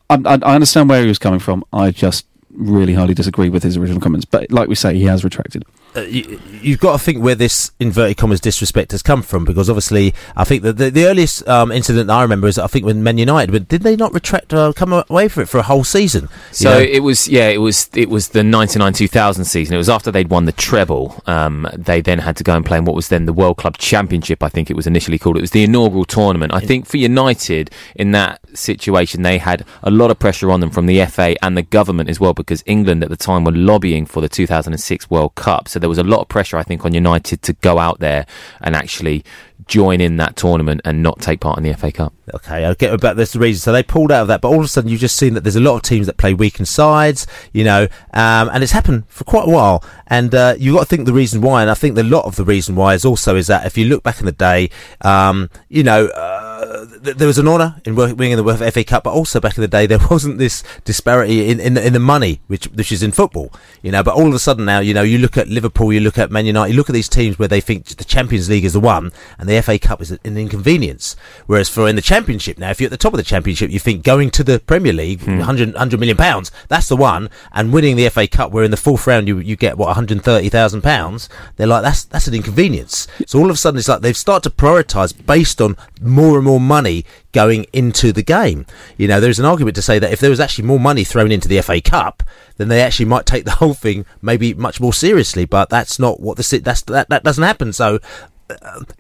I, I understand where he was coming from. I just really highly disagree with his original comments, but like we say, he has retracted uh, you, have got to think where this inverted commas disrespect has come from because obviously I think that the, the earliest um, incident I remember is I think when Man United, but did they not retract or uh, come away for it for a whole season? So know? it was yeah, it was it was the 99-2000 season. It was after they'd won the treble. Um, they then had to go and play in what was then the World Club Championship. I think it was initially called. It was the inaugural tournament. I think for United in that situation they had a lot of pressure on them from the FA and the government as well because England at the time were lobbying for the 2006 World Cup. So there was a lot of pressure, I think, on United to go out there and actually join in that tournament and not take part in the FA Cup. Okay, I'll get about this reason. So they pulled out of that, but all of a sudden you've just seen that there's a lot of teams that play weakened sides, you know, um, and it's happened for quite a while. And uh, you've got to think the reason why, and I think a lot of the reason why is also is that if you look back in the day, um, you know. Uh, th- there was an honour in winning the FA Cup, but also back in the day *laughs* there wasn't this disparity in, in, in the money, which which is in football, you know. But all of a sudden now, you know, you look at Liverpool, you look at Man United, you look at these teams where they think the Champions League is the one, and the FA Cup is an inconvenience. Whereas for in the Championship now, if you're at the top of the Championship, you think going to the Premier League, hmm. 100, 100 million pounds, that's the one, and winning the FA Cup, where in the fourth round you you get what 130,000 pounds, they're like that's that's an inconvenience. So all of a sudden it's like they've started to prioritise based on more and more money money going into the game. You know, there's an argument to say that if there was actually more money thrown into the FA Cup, then they actually might take the whole thing maybe much more seriously. But that's not what the that's that that doesn't happen. So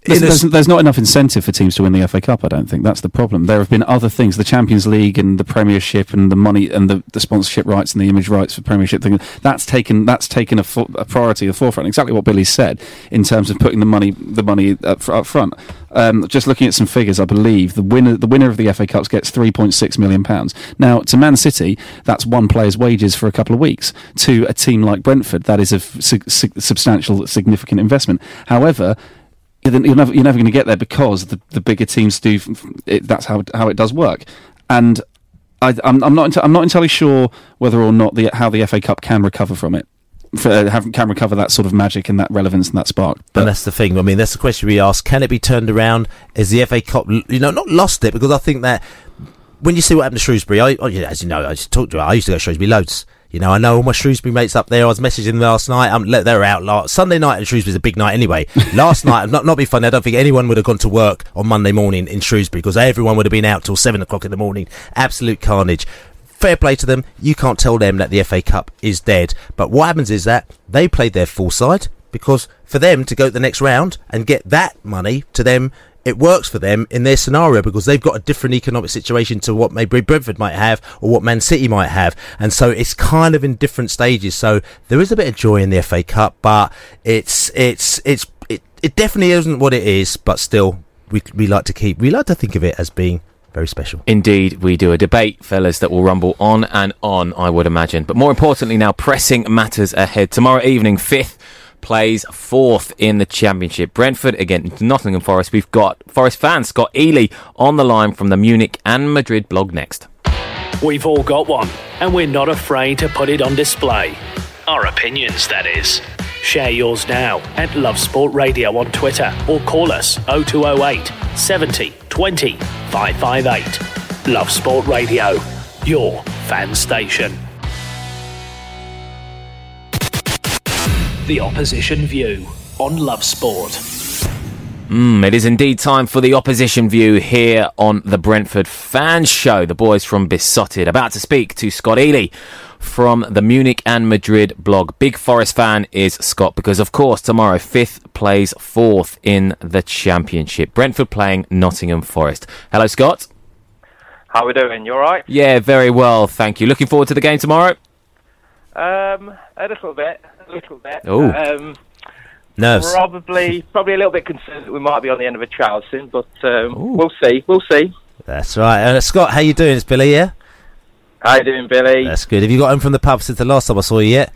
there's, there's, there's, not enough incentive for teams to win the FA Cup. I don't think that's the problem. There have been other things, the Champions League and the Premiership and the money and the, the sponsorship rights and the image rights for Premiership. Thing that's taken that's taken a, a priority, a forefront. Exactly what Billy said in terms of putting the money the money up, up front. Um, just looking at some figures, I believe the winner the winner of the FA Cups gets 3.6 million pounds. Now to Man City, that's one player's wages for a couple of weeks. To a team like Brentford, that is a f- su- substantial, significant investment. However you're never, you're never going to get there because the, the bigger teams do. It, that's how how it does work, and I, am I'm not I'm not entirely sure whether or not the how the FA Cup can recover from it. For, uh, can recover that sort of magic and that relevance and that spark. But and that's the thing. I mean, that's the question we ask: Can it be turned around? Is the FA Cup, you know, not lost it? Because I think that when you see what happened to Shrewsbury, I, as you know, I talked to. I used to go to Shrewsbury loads. You know, I know all my Shrewsbury mates up there. I was messaging them last night. Um, they're out last Sunday night in Shrewsbury's a big night anyway. *laughs* Last night, not not be funny. I don't think anyone would have gone to work on Monday morning in Shrewsbury because everyone would have been out till seven o'clock in the morning. Absolute carnage. Fair play to them. You can't tell them that the FA Cup is dead. But what happens is that they played their full side because for them to go to the next round and get that money to them it works for them in their scenario because they've got a different economic situation to what maybe Brentford might have or what Man City might have. And so it's kind of in different stages. So there is a bit of joy in the FA Cup, but it's, it's, it's, it, it definitely isn't what it is, but still we, we like to keep, we like to think of it as being very special. Indeed, we do a debate, fellas, that will rumble on and on, I would imagine. But more importantly, now pressing matters ahead. Tomorrow evening, 5th plays fourth in the championship. Brentford against Nottingham Forest. We've got Forest fan Scott Ely on the line from the Munich and Madrid blog next. We've all got one, and we're not afraid to put it on display. Our opinions, that is. Share yours now at Love Sport Radio on Twitter or call us 0208 70 20 558. Love Sport Radio, your fan station. The Opposition View on Love Sport. Mm, it is indeed time for the opposition view here on the Brentford Fans Show. The boys from Beesotted about to speak to Scott Ely from the Munich and Madrid blog. Big Forest fan is Scott because, of course, tomorrow fifth plays fourth in the championship. Brentford playing Nottingham Forest. Hello, Scott. How are we doing? You all right? Yeah, very well, thank you. Looking forward to the game tomorrow. Um, a little bit a little bit. Oh. Um, Nerves. Probably, probably a little bit concerned that we might be on the end of a trial soon, but um, we'll see. We'll see. That's right. Uh, Scott, how you doing? It's Billy here. How you doing, Billy? That's good. Have you got home from the pub since the last time I saw you yet?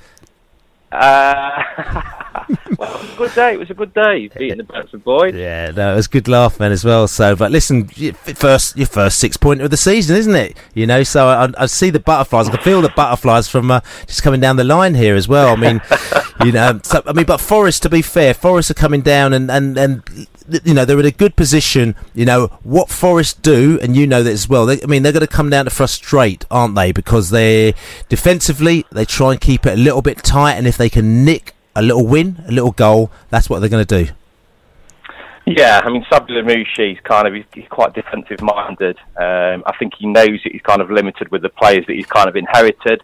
Uh, *laughs* *laughs* well, it was a good day. It was a good day beating the Brentford boys. Yeah, no, it was good laugh, man, as well. So, but listen, first your first six pointer of the season, isn't it? You know, so I, I see the butterflies. I can feel the butterflies from uh, just coming down the line here as well. I mean, *laughs* you know, so, I mean, but Forest, to be fair, Forest are coming down, and and and you know they're in a good position. You know what Forest do, and you know that as well. They, I mean, they're going to come down to frustrate, aren't they? Because they defensively they try and keep it a little bit tight, and if they can nick a little win, a little goal, that's what they're going to do. Yeah, I mean, Sabri Lamouchi is kind of he's, he's quite defensive minded. Um, I think he knows that he's kind of limited with the players that he's kind of inherited.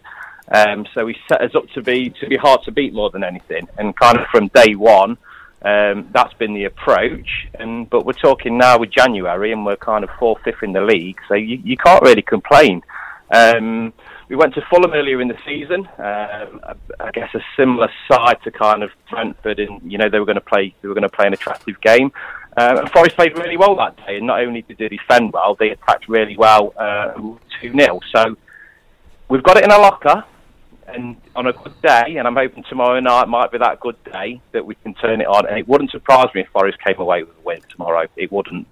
Um, so he set us up to be to be hard to beat more than anything, and kind of from day one, um, that's been the approach. And but we're talking now with January, and we're kind of fourth, fifth in the league, so you, you can't really complain. Um, we went to Fulham earlier in the season. Um, I, guess a similar side to kind of Brentford, and you know they were going to play they were going to play an attractive game. Uh, and Forest played really well that day, and not only did they defend well, they attacked really well, uh, two 0 So we've got it in our locker, and on a good day, and I'm hoping tomorrow night might be that good day that we can turn it on. And it wouldn't surprise me if Forest came away with a win tomorrow. It wouldn't.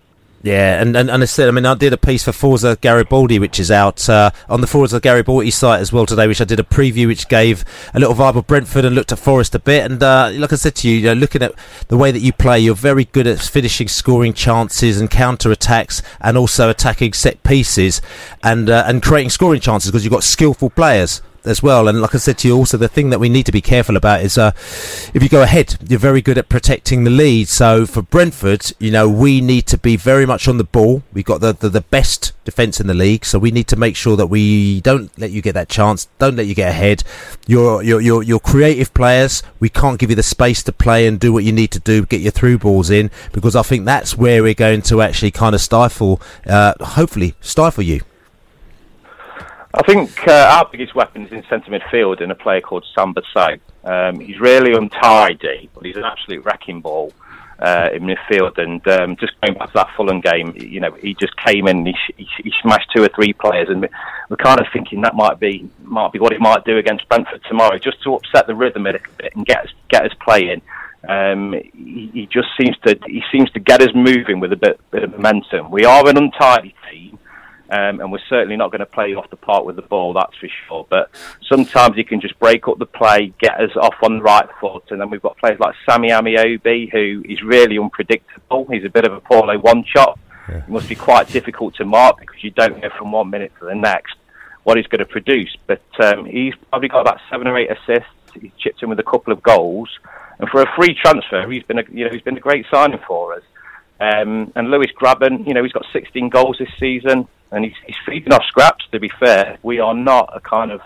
Yeah, and, and, and I said, I mean, I did a piece for Forza Garibaldi, which is out uh, on the Forza Garibaldi site as well today, which I did a preview, which gave a little vibe of Brentford and looked at Forest a bit. And uh, like I said to you, you know, looking at the way that you play, you're very good at finishing scoring chances and counter attacks, and also attacking set pieces and uh, and creating scoring chances because you've got skillful players. As well. And like I said to you, also the thing that we need to be careful about is uh, if you go ahead, you're very good at protecting the lead. So for Brentford, you know, we need to be very much on the ball. We've got the, the, the best defence in the league, so we need to make sure that we don't let you get that chance, don't let you get ahead. You're you're creative players. We can't give you the space to play and do what you need to do, get your through balls in, because I think that's where we're going to actually kind of stifle, uh, hopefully stifle you. I think uh, our biggest weapon is in centre midfield in a player called Samba Sow. Um, he's really untidy, but he's an absolute wrecking ball uh, in midfield. And um, just going back to that Fulham game, you know, he just came in, and he, he, he smashed two or three players, and we're kind of thinking that might be might be what it might do against Brentford tomorrow, just to upset the rhythm a little bit and get us, get us playing. Um, he, he just seems to he seems to get us moving with a bit, bit of momentum. We are an untidy team. Um, and we're certainly not going to play off the park with the ball, that's for sure. But sometimes he can just break up the play, get us off on the right foot, and then we've got players like Sammy Ameobi, who is really unpredictable. He's a bit of a Paulo one shot. Yeah. He must be quite difficult to mark because you don't know from one minute to the next what he's going to produce. But um, he's probably got about seven or eight assists. He's chipped in with a couple of goals, and for a free transfer, he's been a you know he's been a great signing for us. Um, and Lewis Grabban, you know, he's got 16 goals this season and he's, he's feeding off scraps. To be fair, we are not a kind of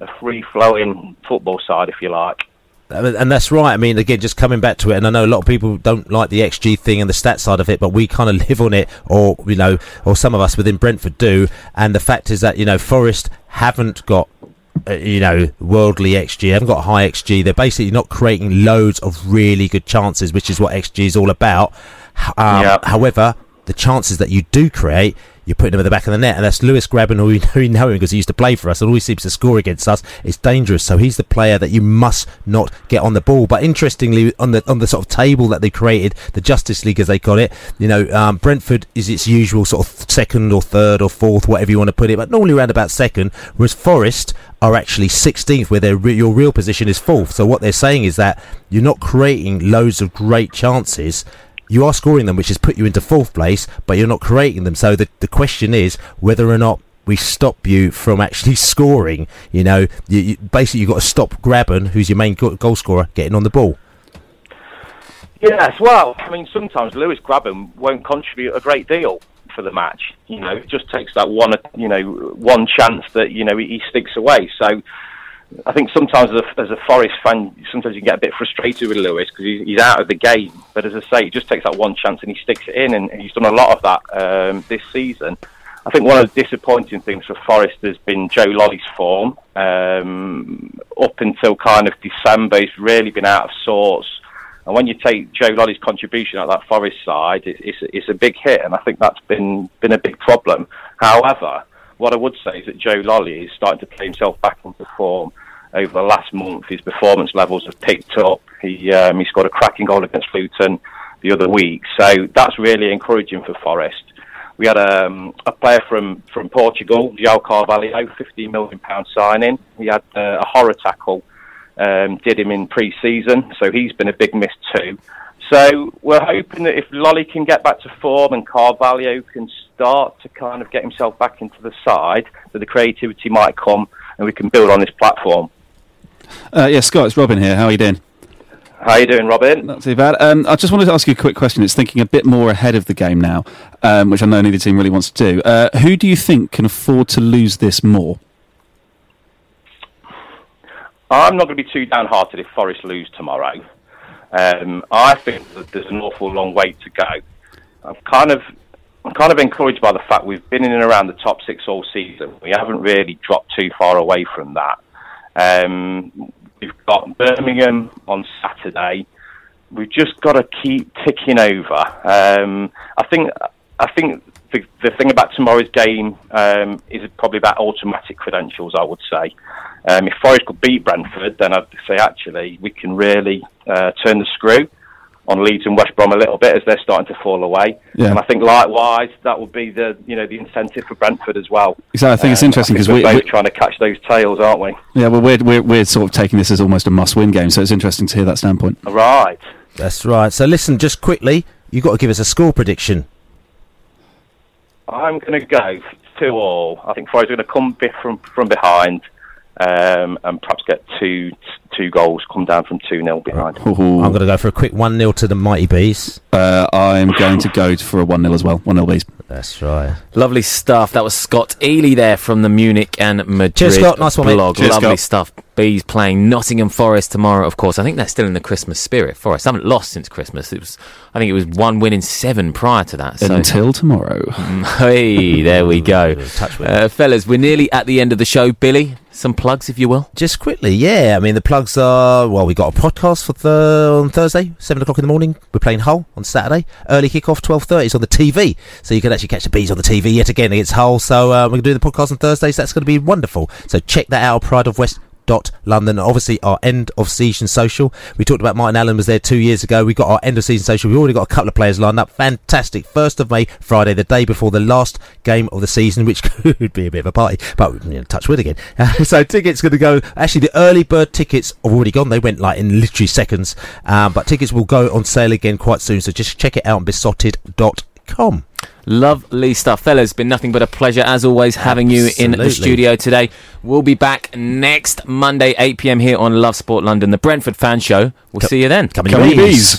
a free flowing football side, if you like. And that's right. I mean, again, just coming back to it, and I know a lot of people don't like the XG thing and the stat side of it, but we kind of *laughs* live on it, or you know, or some of us within Brentford do. And the fact is that you know, Forest haven't got uh, you know, worldly XG. haven't got high XG. They're basically not creating loads of really good chances, which is what XG is all about. Um, yep. However, the chances that you do create, you're putting him at the back of the net, and that's Lewis Grabban, who *laughs* we know, we know him because he used to play for us and always seems to score against us. It's dangerous, so he's the player that you must not get on the ball. But interestingly, on the on the sort of table that they created, the Justice League as they call it, you know, um, Brentford is its usual sort of second or third or fourth, whatever you want to put it, but normally around about second, whereas Forest are actually 16th, where their your real position is fourth. So what they're saying is that you're not creating loads of great chances you are scoring them, which has put you into fourth place, but you're not creating them. So the, the question is whether or not we stop you from actually *laughs* scoring. You know, you, you, basically you've got to stop Grabban, who's your main goal scorer, getting on the ball. Yes, well, I mean, sometimes Lewis Grabban won't contribute a great deal for the match. You know, it just takes that one, you know, one chance that you know he sticks away. So I think sometimes as a, as a Forest fan, sometimes you can get a bit frustrated with Lewis because he's, he's, out of the game. But as I say, he just takes that one chance and he sticks it in, and he's done a lot of that um, this season. I think one of the disappointing things for Forest has been Joe Lolley's form. Um, up until kind of December, he's really been out of sorts. And when you take Joe Lolley's contribution at that Forest side, it, it's, it's a big hit, and I think that's been been a big problem. However, what I would say is that Joe Lolley is starting to play himself back into form over the last month. His performance levels have picked up. He um, he scored a cracking goal against Luton the other week, so that's really encouraging for Forest. We had um, a player from, from Portugal, João Carvalho, 15 million pound signing. He had uh, a horror tackle, um, did him in pre-season, so he's been a big miss too. So we're hoping that if Lolley can get back to form and Carvalho can start to kind of get himself back into the side, that the creativity might come and we can build on this platform. Uh, yeah, Scott, it's Robin here. How are you doing? How are you doing, Robin? Not too bad. Um, I just wanted to ask you a quick question. It's thinking a bit more ahead of the game now, um, which I know neither team really wants to do. Uh, who do you think can afford to lose this more? I'm not going to be too downhearted if Forest lose tomorrow. Um, I think that there's an awful long way to go. I'm kind of I'm kind of encouraged by the fact we've been in and around the top six all season. We haven't really dropped too far away from that. Um, we've got Birmingham on Saturday. We've just got to keep ticking over. Um, I think I think the, the thing about tomorrow's game um, is probably about automatic credentials. I would say. Um, if Forest could beat Brentford, then I'd say actually we can really uh, turn the screw on Leeds and West Brom a little bit as they're starting to fall away. Yeah. And I think likewise that would be the you know the incentive for Brentford as well. Exactly. I think um, it's interesting because we're, we're trying to catch those tails, aren't we? Yeah. Well, we're, we're we're sort of taking this as almost a must-win game, so it's interesting to hear that standpoint. Right. That's right. So listen, just quickly, you've got to give us a score prediction. I'm going to go two all. I think Forest are going to come from from behind. Um, and perhaps get two two goals, come down from 2 0 behind. I'm going to go for a quick 1 0 to the Mighty Bees. Uh, I'm going to go for a 1 0 as well. 1 0 Bees. That's right. Lovely stuff. That was Scott Ely there from the Munich and Madrid Cheers, Scott. Nice one, blog. Cheers, Lovely Scott. stuff. Bees playing Nottingham Forest tomorrow, of course. I think they're still in the Christmas spirit. Forest haven't lost since Christmas. It was, I think it was one win in seven prior to that. So. Until tomorrow. *laughs* hey, there we go. Uh, fellas, we're nearly at the end of the show. Billy, some plugs, if you will. Just quickly, yeah. I mean, the plugs are well. We got a podcast for the on Thursday, seven o'clock in the morning. We're playing Hull on Saturday. Early kickoff, twelve thirty. It's on the TV, so you can actually catch the bees on the TV yet again against Hull. So uh, we're doing the podcast on Thursday. So that's going to be wonderful. So check that out. Pride of West. Dot London. Obviously, our end of season social. We talked about Martin Allen was there two years ago. We got our end of season social. We've already got a couple of players lined up. Fantastic. First of May, Friday, the day before the last game of the season, which *laughs* could be a bit of a party, but you know, touch wood again. *laughs* so tickets going to go. Actually, the early bird tickets have already gone. They went like in literally seconds. Um, but tickets will go on sale again quite soon. So just check it out on beesotted.com. Lovely stuff, fellas. Been nothing but a pleasure as always having you in the studio today. We'll be back next Monday, 8 pm here on Love Sport London, the Brentford fan show. We'll see you then. Come on, come on, you Brentford, bees.